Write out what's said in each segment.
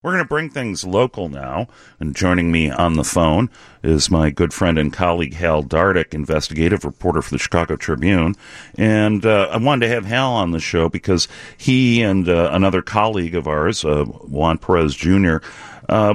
We're going to bring things local now, and joining me on the phone is my good friend and colleague Hal Dardick, investigative reporter for the Chicago Tribune. And uh, I wanted to have Hal on the show because he and uh, another colleague of ours, uh, Juan Perez Jr., uh,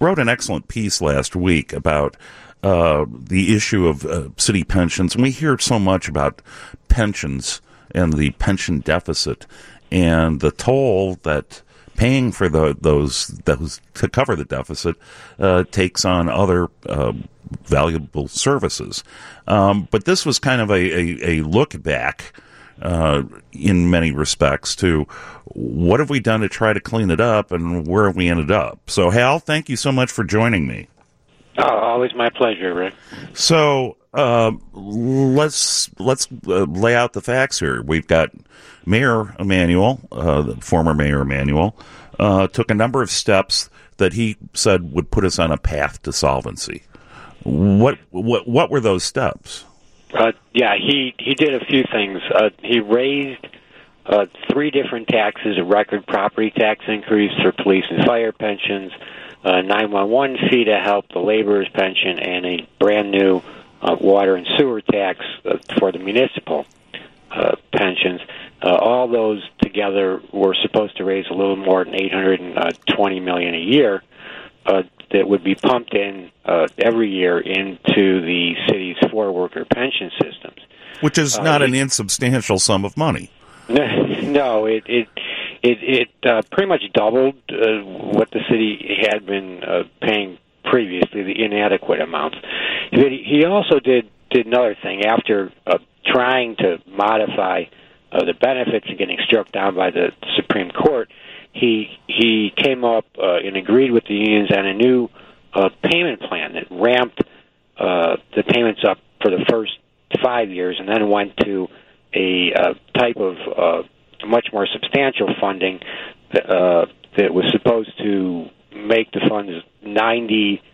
wrote an excellent piece last week about uh, the issue of uh, city pensions. And we hear so much about pensions and the pension deficit and the toll that paying for the, those those to cover the deficit uh, takes on other uh, valuable services. Um, but this was kind of a, a, a look back. Uh, in many respects, to what have we done to try to clean it up and where have we ended up? So, Hal, thank you so much for joining me. Oh, always my pleasure, Rick. So, uh, let's let's uh, lay out the facts here. We've got Mayor Emanuel, uh, the former Mayor Emanuel, uh, took a number of steps that he said would put us on a path to solvency. What what what were those steps? Uh, yeah, he he did a few things. Uh, he raised three different taxes: a record property tax increase for police and fire pensions, a 911 fee to help the laborers' pension, and a brand new uh, water and sewer tax uh, for the municipal uh, pensions. Uh, all those together were supposed to raise a little more than 820 million a year. Uh, that would be pumped in uh, every year into the city's four-worker pension systems, which is not uh, an insubstantial sum of money. No, it it it, it uh, pretty much doubled uh, what the city had been uh, paying previously, the inadequate amounts. But he also did did another thing. After uh, trying to modify uh, the benefits and getting struck down by the Supreme Court, he he came up uh, and agreed with the unions on a new uh, payment plan that ramped uh, the payments up for the first five years, and then went to a uh, type of uh, much more substantial funding that, uh, that was supposed to make the funds ninety percent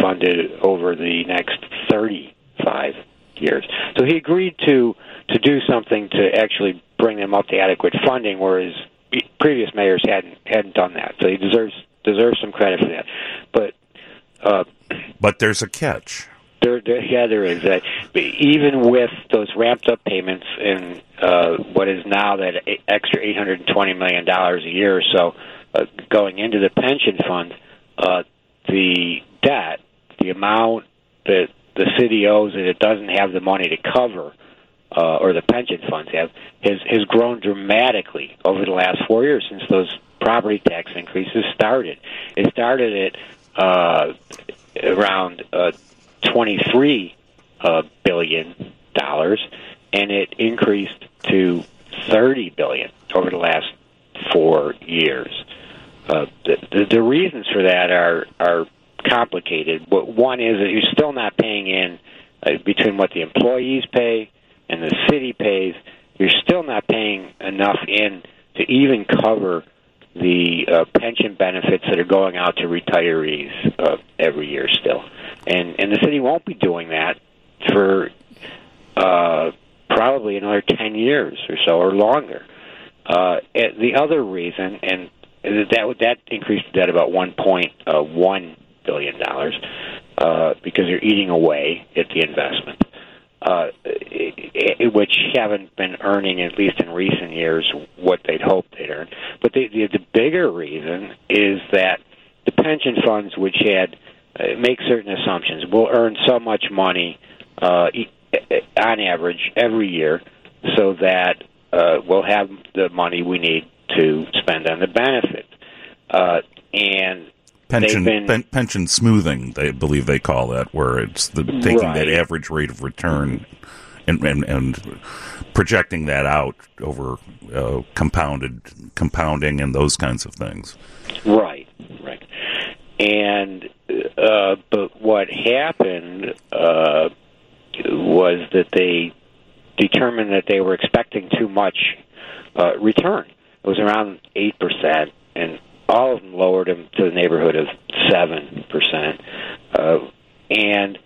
funded over the next thirty-five years. So he agreed to to do something to actually bring them up to adequate funding, whereas previous mayors hadn't hadn't done that. So he deserves deserves some credit for that. But uh, but there's a catch. There, there, yeah, there is. Uh, even with those ramped up payments and uh, what is now that extra eight hundred and twenty million dollars a year or so uh, going into the pension fund, uh, the the amount that the city owes and it doesn't have the money to cover, uh, or the pension funds have, has has grown dramatically over the last four years since those property tax increases started. It started at uh, around uh, twenty three uh, billion dollars, and it increased to thirty billion over the last four years. Uh, the, the, the reasons for that are are complicated. But one is that you're still not paying in uh, between what the employees pay and the city pays. You're still not paying enough in to even cover the uh, pension benefits that are going out to retirees uh, every year still, and and the city won't be doing that for uh, probably another ten years or so or longer. Uh, the other reason, and that that increased the debt about one point uh, one billion dollars uh, because they're eating away at the investment, uh, which haven't been earning at least in recent years what they'd hoped they'd earn. But the, the, the bigger reason is that the pension funds, which had uh, make certain assumptions, will earn so much money uh, on average every year, so that uh, we'll have the money we need to spend on the benefit. Uh, and pension been, pen, pension smoothing. They believe they call that, where it's the taking right. that average rate of return and and, and projecting that out over uh, compounded compounding and those kinds of things. Right, right. And uh, but what happened uh, was that they determined that they were expecting too much uh, return. It was around eight percent, and all of them lowered them to the neighborhood of seven percent, uh, and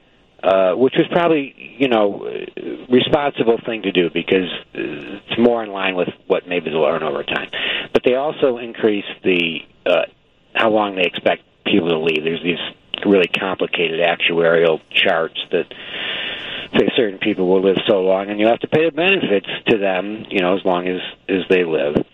uh, which was probably you know responsible thing to do because it's more in line with what maybe they'll earn over time. But they also increased the uh, how long they expect people to leave. There's these really complicated actuarial charts that say certain people will live so long, and you have to pay the benefits to them, you know, as long as as they live.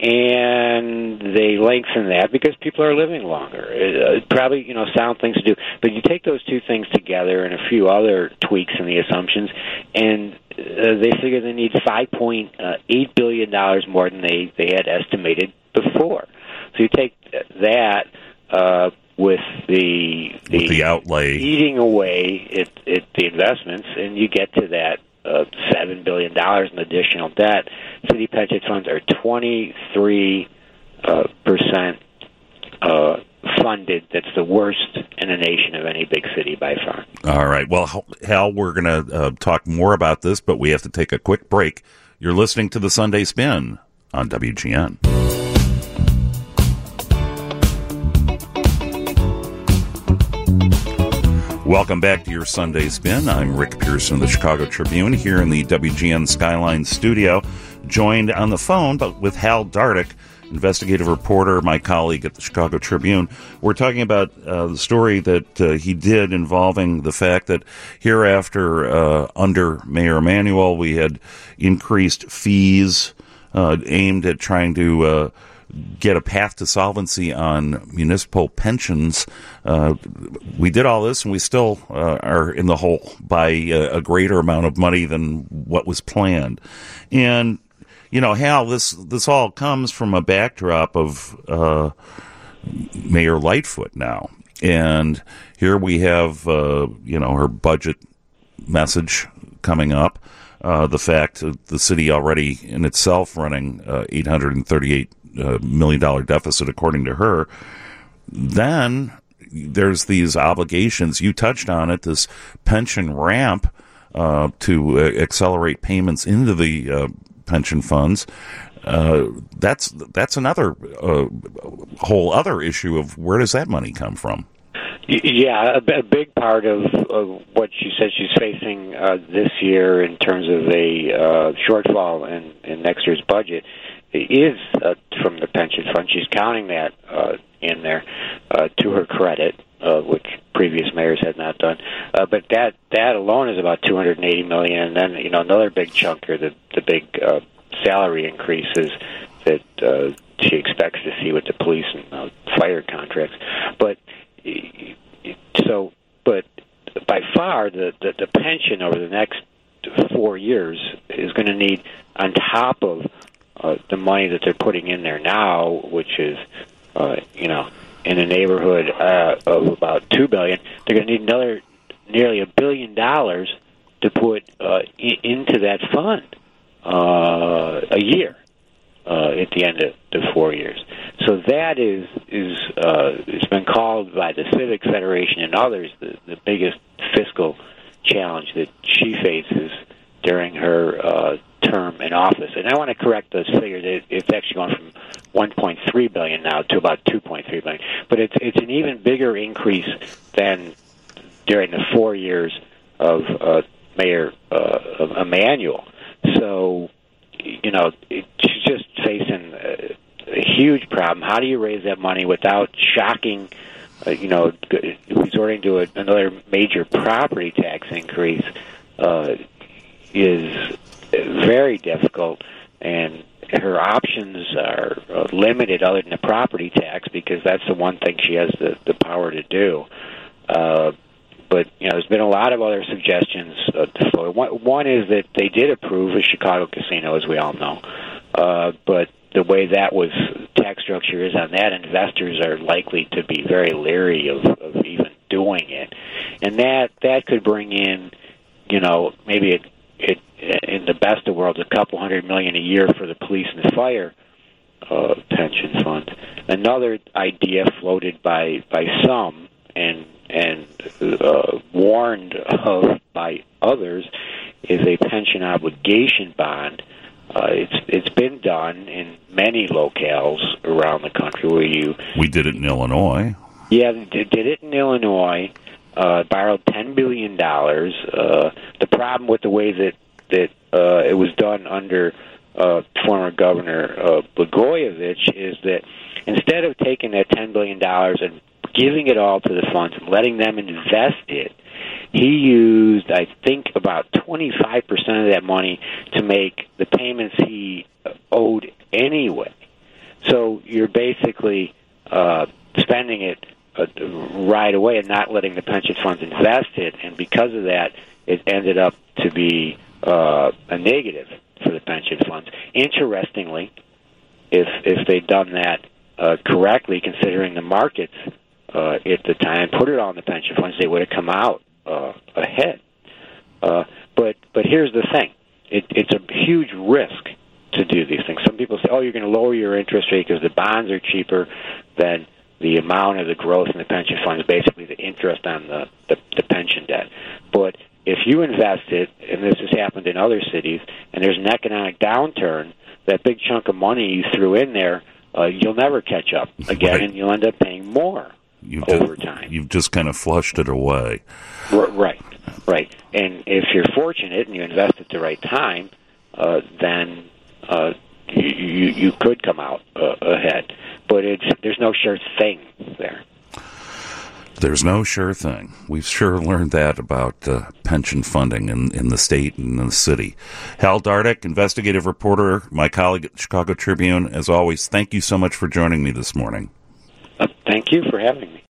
And they lengthen that because people are living longer. It, uh, probably, you know, sound things to do. But you take those two things together and a few other tweaks in the assumptions, and uh, they figure they need five point eight billion dollars more than they they had estimated before. So you take that uh, with the the, with the outlay eating away at, at the investments, and you get to that uh, seven billion dollars in additional debt. City pension funds are twenty three uh, percent uh, funded. That's the worst in the nation of any big city by far. All right. Well, Hal, we're going to uh, talk more about this, but we have to take a quick break. You're listening to the Sunday Spin on WGN. Welcome back to your Sunday Spin. I'm Rick Pearson of the Chicago Tribune here in the WGN Skyline studio, joined on the phone but with Hal Dardick, investigative reporter, my colleague at the Chicago Tribune. We're talking about uh, the story that uh, he did involving the fact that hereafter, uh, under Mayor Emanuel, we had increased fees uh, aimed at trying to uh, get a path to solvency on municipal pensions. Uh, we did all this, and we still uh, are in the hole by a, a, greater amount of money than what was planned. And you know, Hal, this this all comes from a backdrop of uh, Mayor Lightfoot now, and here we have uh, you know her budget message coming up. Uh, the fact that the city already in itself running uh, 838 uh, million dollar deficit, according to her. Then there's these obligations. You touched on it. This pension ramp uh, to uh, accelerate payments into the uh, pension funds. Uh, that's that's another uh, whole other issue of where does that money come from? Yeah, a, a big part of, of what she says she's facing uh, this year in terms of a uh, shortfall in, in next year's budget is uh, from the pension fund. She's counting that uh, in there uh, to her credit, uh, which previous mayors had not done. Uh, but that that alone is about 280 million, and then you know another big chunk are the the big uh, salary increases that uh, she expects to see with the police and uh, fire contracts. But so, but by far the, the the pension over the next four years is going to need on top of uh, the money that they're putting in there now, which is, uh, you know, in the neighborhood uh, of about two billion, they're going to need another nearly a billion dollars to put uh, I- into that fund uh, a year uh, at the end of the four years. So that is is uh, it's been called by the Civic Federation and others the, the biggest fiscal challenge that she faces during her uh, term in office. And I want to correct those figures. It's actually gone from 1.3 billion now to about 2.3 billion. But it's it's an even bigger increase than during the four years of uh, Mayor uh, Emanuel. So, you know, she's just facing a, a huge problem. How do you raise that money without shocking? Uh, you know, resorting to a, another major property tax increase uh, is very difficult, and her options are uh, limited other than the property tax because that's the one thing she has the, the power to do. Uh, but you know, there's been a lot of other suggestions. Uh, one, one is that they did approve a Chicago casino, as we all know, uh, but the way that was tax structure is on that, investors are likely to be very leery of, of even doing it, and that that could bring in, you know, maybe it, it the best of worlds, a couple hundred million a year for the police and the fire uh, pension fund. Another idea floated by by some and and uh, warned of by others is a pension obligation bond. Uh, it's it's been done in many locales around the country where you. We did it in Illinois. Yeah, did, did it in Illinois. Uh, borrowed ten billion dollars. Uh, the problem with the way that that uh, it was done under uh, former Governor uh, Blagojevich is that instead of taking that ten billion dollars and giving it all to the funds and letting them invest it, he used, I think, about 25% of that money to make the payments he owed anyway. So you're basically uh, spending it uh, right away and not letting the pension funds invest it, and because of that, it ended up to be uh, a negative for the pension funds. Interestingly, if if they'd done that uh, correctly, considering the markets uh, at the time, put it on the pension funds, they would have come out uh, ahead. Uh, but but here's the thing: it, it's a huge risk to do these things. Some people say, "Oh, you're going to lower your interest rate because the bonds are cheaper than the amount of the growth in the pension fund is basically the interest on the, the, the pension debt." But if you invest it, and this has happened in other cities, and there's an economic downturn, that big chunk of money you threw in there, uh, you'll never catch up again, Right. and you'll end up paying more You've over just, time. You've just kind of flushed it away. R- Right, right. And if you're fortunate and you invest at the right time, uh, then uh, you, you you could come out uh, ahead. But it's there's no sure thing there. There's no sure thing. We've sure learned that about uh, pension funding in, in the state and in the city. Hal Dardick, investigative reporter, my colleague at the Chicago Tribune, as always, thank you so much for joining me this morning. Uh, thank you for having me.